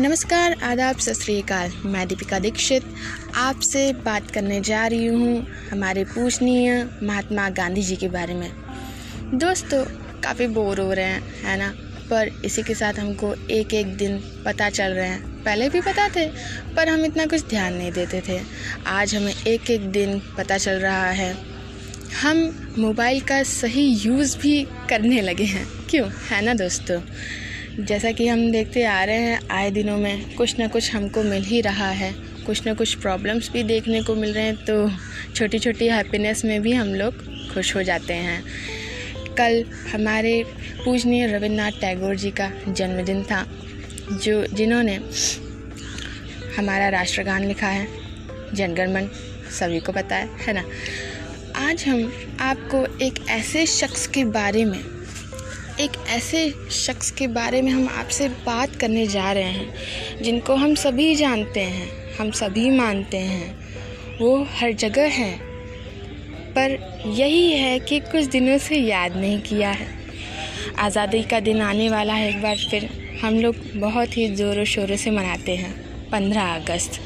नमस्कार, आदाब, सत मैं दीपिका दीक्षित आपसे बात करने जा रही हूँ हमारे पूजनीय महात्मा गांधी जी के बारे में। दोस्तों, काफ़ी बोर हो रहे हैं, है ना? पर इसी के साथ हमको एक एक दिन पता चल रहे हैं। पहले भी पता थे, पर हम इतना कुछ ध्यान नहीं देते थे। आज हमें एक एक दिन पता चल रहा है। हम मोबाइल का सही यूज़ भी करने लगे हैं। क्यों? है ना, दोस्तों? जैसा कि हम देखते आ रहे हैं, आए दिनों में कुछ ना कुछ हमको मिल ही रहा है। कुछ ना कुछ प्रॉब्लम्स भी देखने को मिल रहे हैं तो छोटी छोटी हैप्पीनेस में भी हम लोग खुश हो जाते हैं। कल हमारे पूजनीय रविन्द्रनाथ टैगोर जी का जन्मदिन था, जो जिन्होंने हमारा राष्ट्रगान लिखा है, जनगणमन, सभी को पता है है ना? आज हम आपको एक ऐसे शख्स के बारे में एक ऐसे शख्स के बारे में हम आपसे बात करने जा रहे हैं, जिनको हम सभी जानते हैं, हम सभी मानते हैं। वो हर जगह है, पर यही है कि कुछ दिनों से याद नहीं किया है। आज़ादी का दिन आने वाला है, एक बार फिर हम लोग बहुत ही ज़ोरों शोरों से मनाते हैं, पंद्रह अगस्त,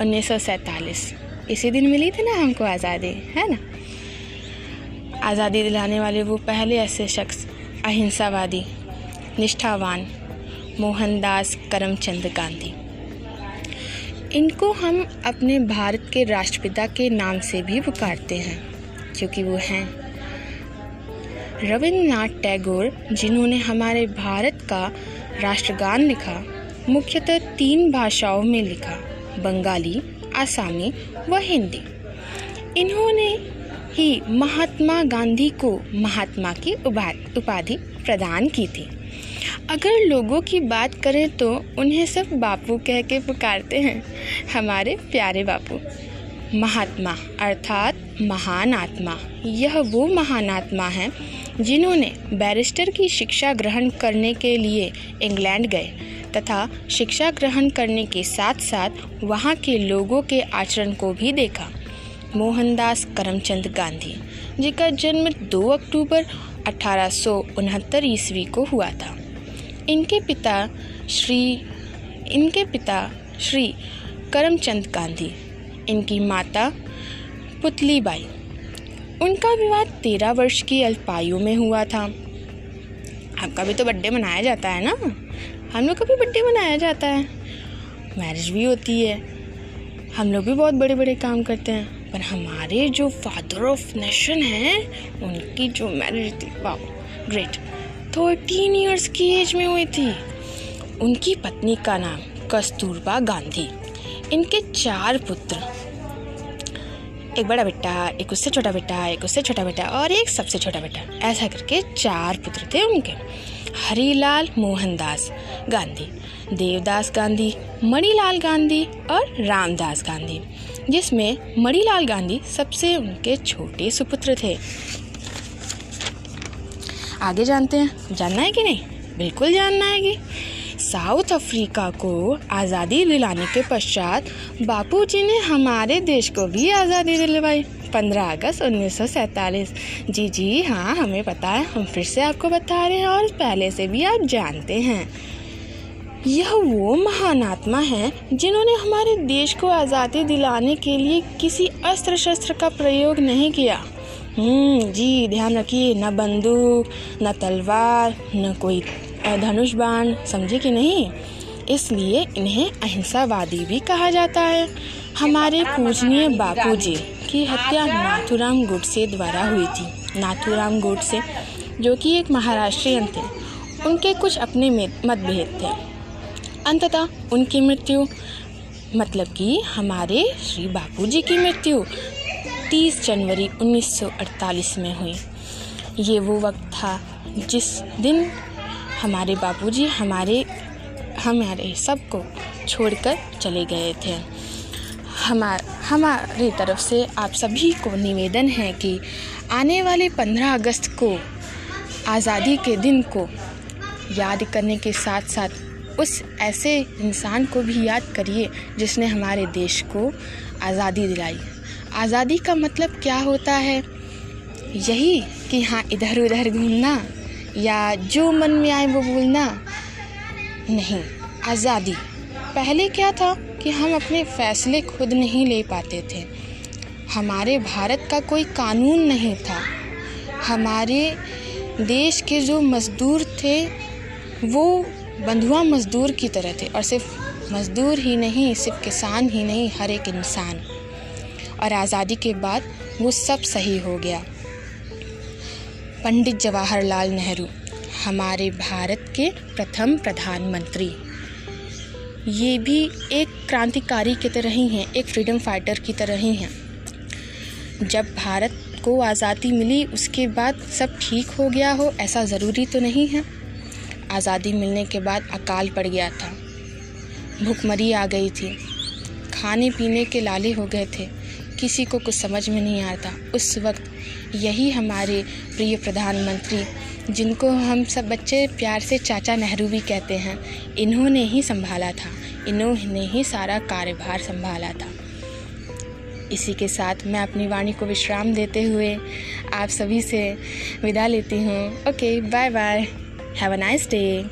उन्नीस सौ सैंतालीस। इसी दिन मिली थी ना हमको आज़ादी, है ना? आज़ादी दिलाने वाले वो पहले ऐसे शख्स अहिंसावादी, निष्ठावान, मोहनदास करमचंद गांधी। इनको हम अपने भारत के राष्ट्रपिता के नाम से भी पुकारते हैं, क्योंकि वो हैं। रविन्द्रनाथ टैगोर, जिन्होंने हमारे भारत का राष्ट्रगान लिखा, मुख्यतः तीन भाषाओं में लिखा, बंगाली, आसामी व हिंदी। इन्होंने ही महात्मा गांधी को महात्मा की उपाधि प्रदान की थी। अगर लोगों की बात करें तो उन्हें सब बापू कह के पुकारते हैं, हमारे प्यारे बापू। महात्मा अर्थात महान आत्मा। यह वो महान आत्मा है जिन्होंने बैरिस्टर की शिक्षा ग्रहण करने के लिए इंग्लैंड गए तथा शिक्षा ग्रहण करने के साथ साथ वहाँ के लोगों के आचरण को भी देखा। मोहनदास करमचंद गांधी जी का जन्म 2 अक्टूबर अठारह सौ उनहत्तर ईस्वी को हुआ था। इनके पिता श्री, इनके पिता श्री करमचंद गांधी, इनकी माता पुतली बाई उनका विवाह तेरह वर्ष की अल्पायु में हुआ था। आपका भी तो बर्थडे मनाया जाता है ना? हम लोग का भी बर्थडे मनाया जाता है। मैरिज भी होती है। हम लोग भी बहुत बड़े बड़े काम करते हैं। पर हमारे जो फादर ऑफ़ नेशन हैं, उनकी जो मैरिज थी वाह ग्रेट थर्टीन ईयर्स की एज में हुई थी। उनकी पत्नी का नाम कस्तूरबा गांधी। इनके चार पुत्र एक बड़ा बेटा, एक उससे छोटा बेटा, एक उससे छोटा बेटा और एक सबसे छोटा बेटा। ऐसा करके चार पुत्र थे उनके। हरीलाल मोहनदास गांधी, देवदास गांधी, मणिलाल गांधी और रामदास गांधी, जिसमें मणिलाल गांधी सबसे उनके छोटे सुपुत्र थे। आगे जानते हैं, जानना है कि नहीं? बिल्कुल जानना है कि साउथ अफ्रीका को आज़ादी दिलाने के पश्चात बापूजी ने हमारे देश को भी आज़ादी दिलवाई। 15 अगस्त उन्नीस सौ सैंतालीस। जी जी हाँ हमें पता है, हम फिर से आपको बता रहे हैं और पहले से भी आप जानते हैं। यह वो महान आत्मा है जिन्होंने हमारे देश को आज़ादी दिलाने के लिए किसी अस्त्र शस्त्र का प्रयोग नहीं किया। हम्म जी, ध्यान रखिए, न बंदूक, न तलवार, न कोई धनुष बाण समझे कि नहीं? इसलिए इन्हें अहिंसावादी भी कहा जाता है। हमारे पूजनीय बापूजी की हत्या नाथुराम गुडसे द्वारा हुई थी। नाथुराम गुडसे, जो कि एक महाराष्ट्रियन थे उनके कुछ अपने मतभेद थे। अंततः उनकी मृत्यु मतलब कि हमारे श्री बापू जी की मृत्यु 30 जनवरी 1948 में हुई। ये वो वक्त था जिस दिन हमारे बापूजी हमारे हमारे सबको छोड़कर चले गए थे। हमार हमारी तरफ़ से आप सभी को निवेदन है कि आने वाले 15 अगस्त को, आज़ादी के दिन को याद करने के साथ साथ उस ऐसे इंसान को भी याद करिए जिसने हमारे देश को आज़ादी दिलाई। आज़ादी का मतलब क्या होता है? यही कि हाँ इधर उधर घूमना या जो मन में आए वो बोलना नहीं, आज़ादी। पहले क्या था कि हम अपने फैसले खुद नहीं ले पाते थे। हमारे भारत का कोई कानून नहीं था। हमारे देश के जो मज़दूर थे, वो बंधुआ मज़दूर की तरह थे। और सिर्फ़ मज़दूर ही नहीं, सिर्फ़ किसान ही नहीं, हर एक इंसान। और आज़ादी के बाद वो सब सही हो गया। पंडित जवाहरलाल नेहरू, हमारे भारत के प्रथम प्रधानमंत्री। ये भी एक क्रांतिकारी की तरह ही हैं, एक फ्रीडम फाइटर की तरह ही हैं। जब भारत को आज़ादी मिली, उसके बाद सब ठीक हो गया हो, ऐसा ज़रूरी तो नहीं है। आज़ादी मिलने के बाद अकाल पड़ गया था। भूखमरी आ गई थी। खाने पीने के लाले हो गए थे। किसी को कुछ समझ में नहीं आता। उस वक्त यही हमारे प्रिय प्रधानमंत्री, जिनको हम सब बच्चे प्यार से चाचा नेहरू भी कहते हैं। इन्होंने ही संभाला था। इन्होंने ही सारा कार्यभार संभाला था। इसी के साथ मैं अपनी वाणी को विश्राम देते हुए आप सभी से विदा लेती हूँ। Okay bye bye have a nice day